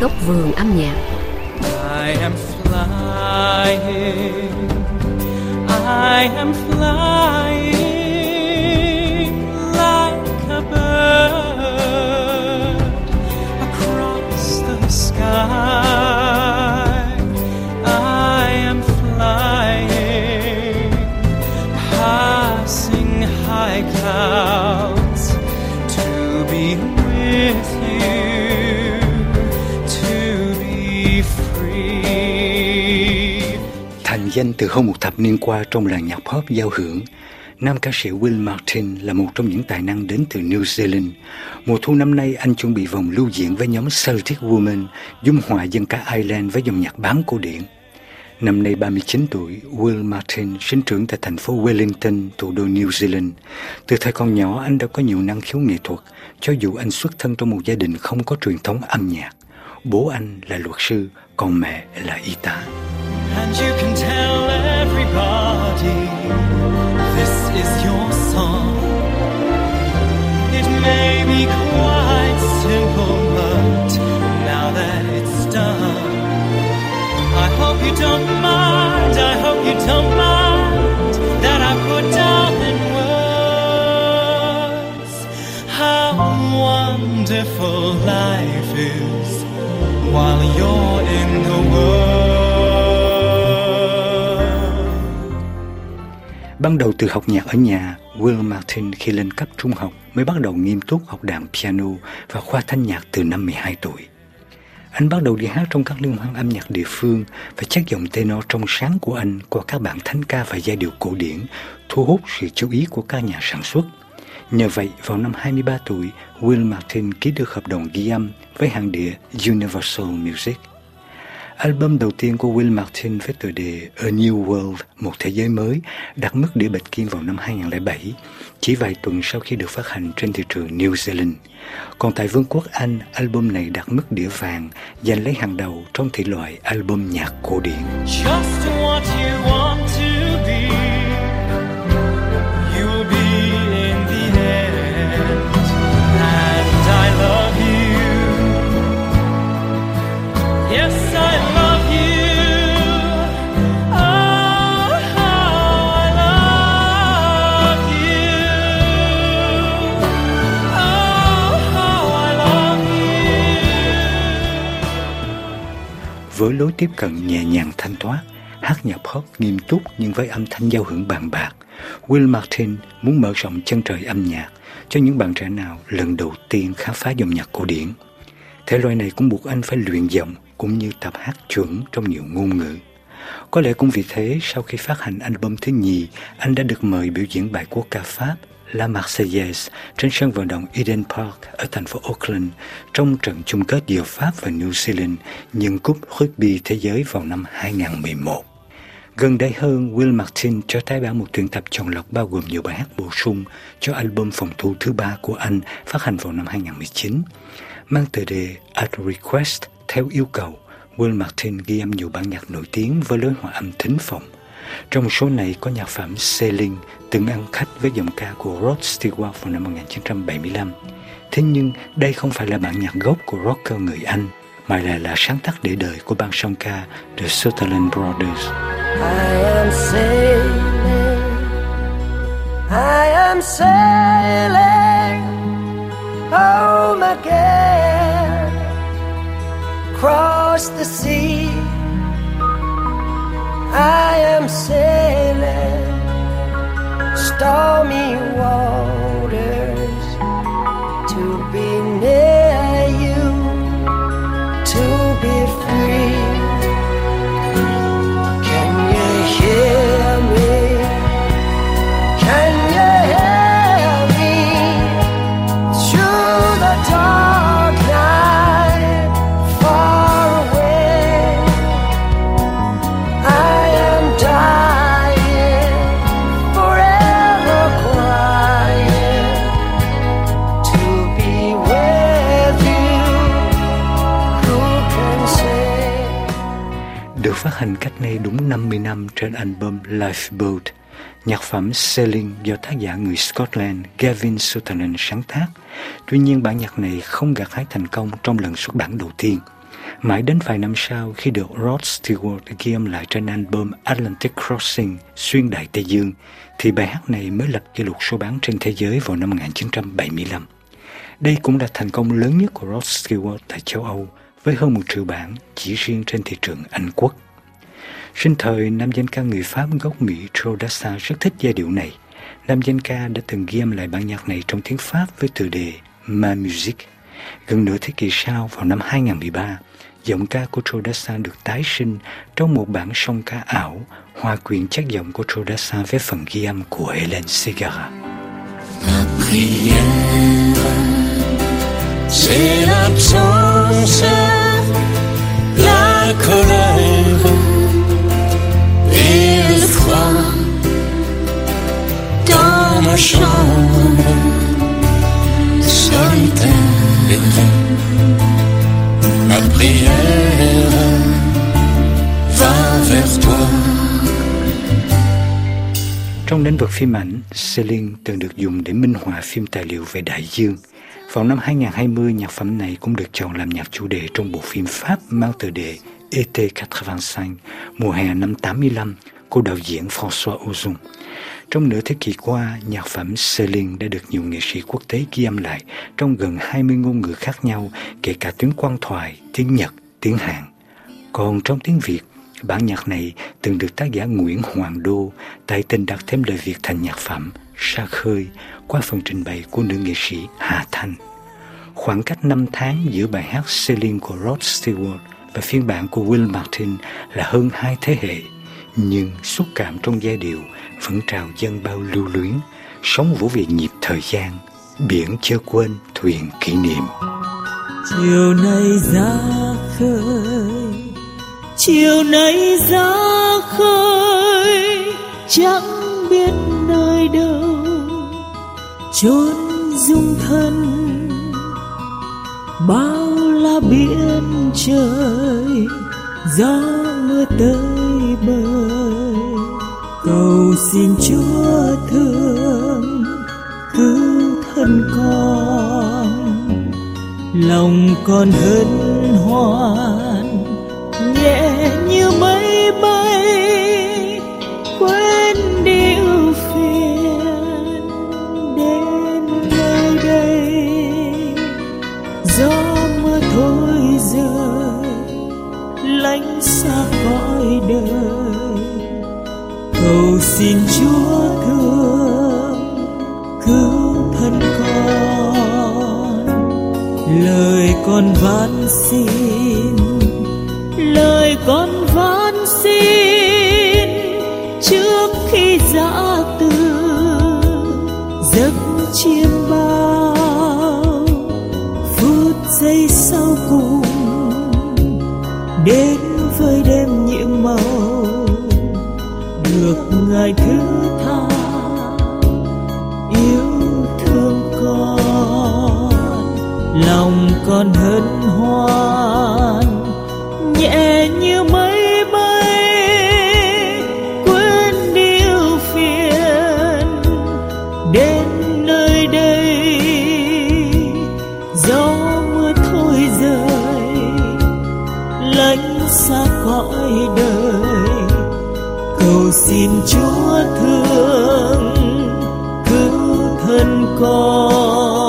góc vườn âm nhạc. I am flying, I am flying danh từ hơn một thập niên qua trong làng nhạc pop giao hưởng, nam ca sĩ Will Martin là một trong những tài năng đến từ New Zealand. Mùa thu năm nay, anh chuẩn bị vòng lưu diễn với nhóm Celtic Woman, dung hòa dân ca Ireland với dòng nhạc bán cổ điển. Năm nay 39 tuổi, Will Martin sinh trưởng tại thành phố Wellington, thủ đô New Zealand. Từ thời còn nhỏ, anh đã có nhiều năng khiếu nghệ thuật, cho dù anh xuất thân trong một gia đình không có truyền thống âm nhạc. Bố anh là luật sư, còn mẹ là y tá. And you can tell Ban đầu từ học nhạc ở nhà, Will Martin khi lên cấp trung học mới bắt đầu nghiêm túc học đàn piano và khoa thanh nhạc từ năm 12 tuổi. Anh bắt đầu đi hát trong các liên hoan âm nhạc địa phương và chất giọng tenor trong sáng của anh qua các bản thánh ca và giai điệu cổ điển thu hút sự chú ý của các nhà sản xuất. Nhờ vậy, vào năm 23 tuổi, Will Martin ký được hợp đồng ghi âm với hãng đĩa Universal Music. Album đầu tiên của Will Martin với tựa đề A New World, một thế giới mới, đạt mức đĩa bạch kim vào năm 2007, chỉ vài tuần sau khi được phát hành trên thị trường New Zealand. Còn tại Vương quốc Anh, album này đạt mức đĩa vàng, giành lấy hàng đầu trong thể loại album nhạc cổ điển. Just one Với lối tiếp cận nhẹ nhàng thanh thoát, hát nhạc pop nghiêm túc nhưng với âm thanh giao hưởng bàn bạc, Will Martin muốn mở rộng chân trời âm nhạc cho những bạn trẻ nào lần đầu tiên khám phá dòng nhạc cổ điển. Thể loại này cũng buộc anh phải luyện giọng cũng như tập hát chuẩn trong nhiều ngôn ngữ. Có lẽ cũng vì thế, sau khi phát hành album thứ nhì, anh đã được mời biểu diễn bài quốc ca Pháp La Marseillaise trên sân vận động Eden Park ở thành phố Auckland trong trận chung kết giữa Pháp và New Zealand nhân cúp rugby thế giới vào năm 2011. Gần đây hơn, Will Martin cho tái bản một tuyển tập chọn lọc bao gồm nhiều bài hát bổ sung cho album phòng thu thứ ba của anh phát hành vào năm 2019. Mang tựa đề At Request theo yêu cầu, Will Martin ghi âm nhiều bản nhạc nổi tiếng với lối hòa âm thính phòng. Trong số này có nhạc phẩm Sailing từng ăn khách với giọng ca của Rod Stewart vào năm 1975. Thế nhưng đây không phải là bản nhạc gốc của rocker người Anh, mà lại là sáng tác để đời của ban song ca The Sutherland Brothers. I am sailing, I am sailing across the sea. I am sailing stormy waters to be near you, to be free. Được phát hành cách nay đúng 50 năm trên album Lifeboat, nhạc phẩm Sailing do tác giả người Scotland Gavin Sutherland sáng tác. Tuy nhiên bản nhạc này không gặt hái thành công trong lần xuất bản đầu tiên. Mãi đến vài năm sau khi được Rod Stewart ghi âm lại trên album Atlantic Crossing xuyên đại Tây Dương thì bài hát này mới lập kỷ lục số bán trên thế giới vào năm 1975. Đây cũng là thành công lớn nhất của Rod Stewart tại châu Âu với hơn một triệu bản chỉ riêng trên thị trường Anh Quốc. Sinh thời, nam danh ca người Pháp gốc Mỹ Joe Dassin rất thích giai điệu này. Nam danh ca đã từng ghi âm lại bản nhạc này trong tiếng Pháp với tựa đề Ma Musique. Gần nửa thế kỷ sau, vào năm 2013, giọng ca của Joe Dassin được tái sinh trong một bản song ca ảo hòa quyện chất giọng của Joe Dassin với phần ghi âm của Helen Segarra. Prière, c'est l'absence, la colère et le froid dans ma chambre solitaire. Ma prière va vers toi. Trong lĩnh vực phim ảnh, Céline từng được dùng để minh họa phim tài liệu về đại dương. Vào năm 2020, nhạc phẩm này cũng được chọn làm nhạc chủ đề trong bộ phim Pháp mang tựa đề ET85, mùa hè năm 85 của đạo diễn François Ozon. Trong nửa thế kỷ qua, nhạc phẩm Céline đã được nhiều nghệ sĩ quốc tế ghi âm lại trong gần 20 ngôn ngữ khác nhau, kể cả tiếng quan thoại, tiếng Nhật, tiếng Hàn. Còn trong tiếng Việt, bản nhạc này từng được tác giả Nguyễn Hoàng Đô tại tình đặt thêm lời Việt thành nhạc phẩm Sa Khơi qua phần trình bày của nữ nghệ sĩ Hà Thanh. Khoảng cách 5 tháng giữa bài hát Céline của Rod Stewart và phiên bản của Will Martin là hơn hai thế hệ, nhưng xúc cảm trong giai điệu vẫn trào dâng bao lưu luyến, sống vũ về nhịp thời gian, biển chưa quên thuyền kỷ niệm. chiều nay ra khơi chiều nay ra khơi, chẳng biết nơi đâu. Chốn dung thân, bao la biển trời, gió mưa tới bơi. Cầu xin chúa thương, cứu thân con, lòng con hân hoan. Cứu thân con. Lời con van xin, lời con van xin trước khi giã từ giấc chiêm bao. Phút giây sau cùng, đến với đêm nhiệm màu, được ngài thứ còn hân hoan. Nhẹ như mây bay, quên đi ưu phiền. Đến nơi đây, gió mưa thôi rơi lánh xa cõi đời. Cầu xin chúa thương, cứu thân con.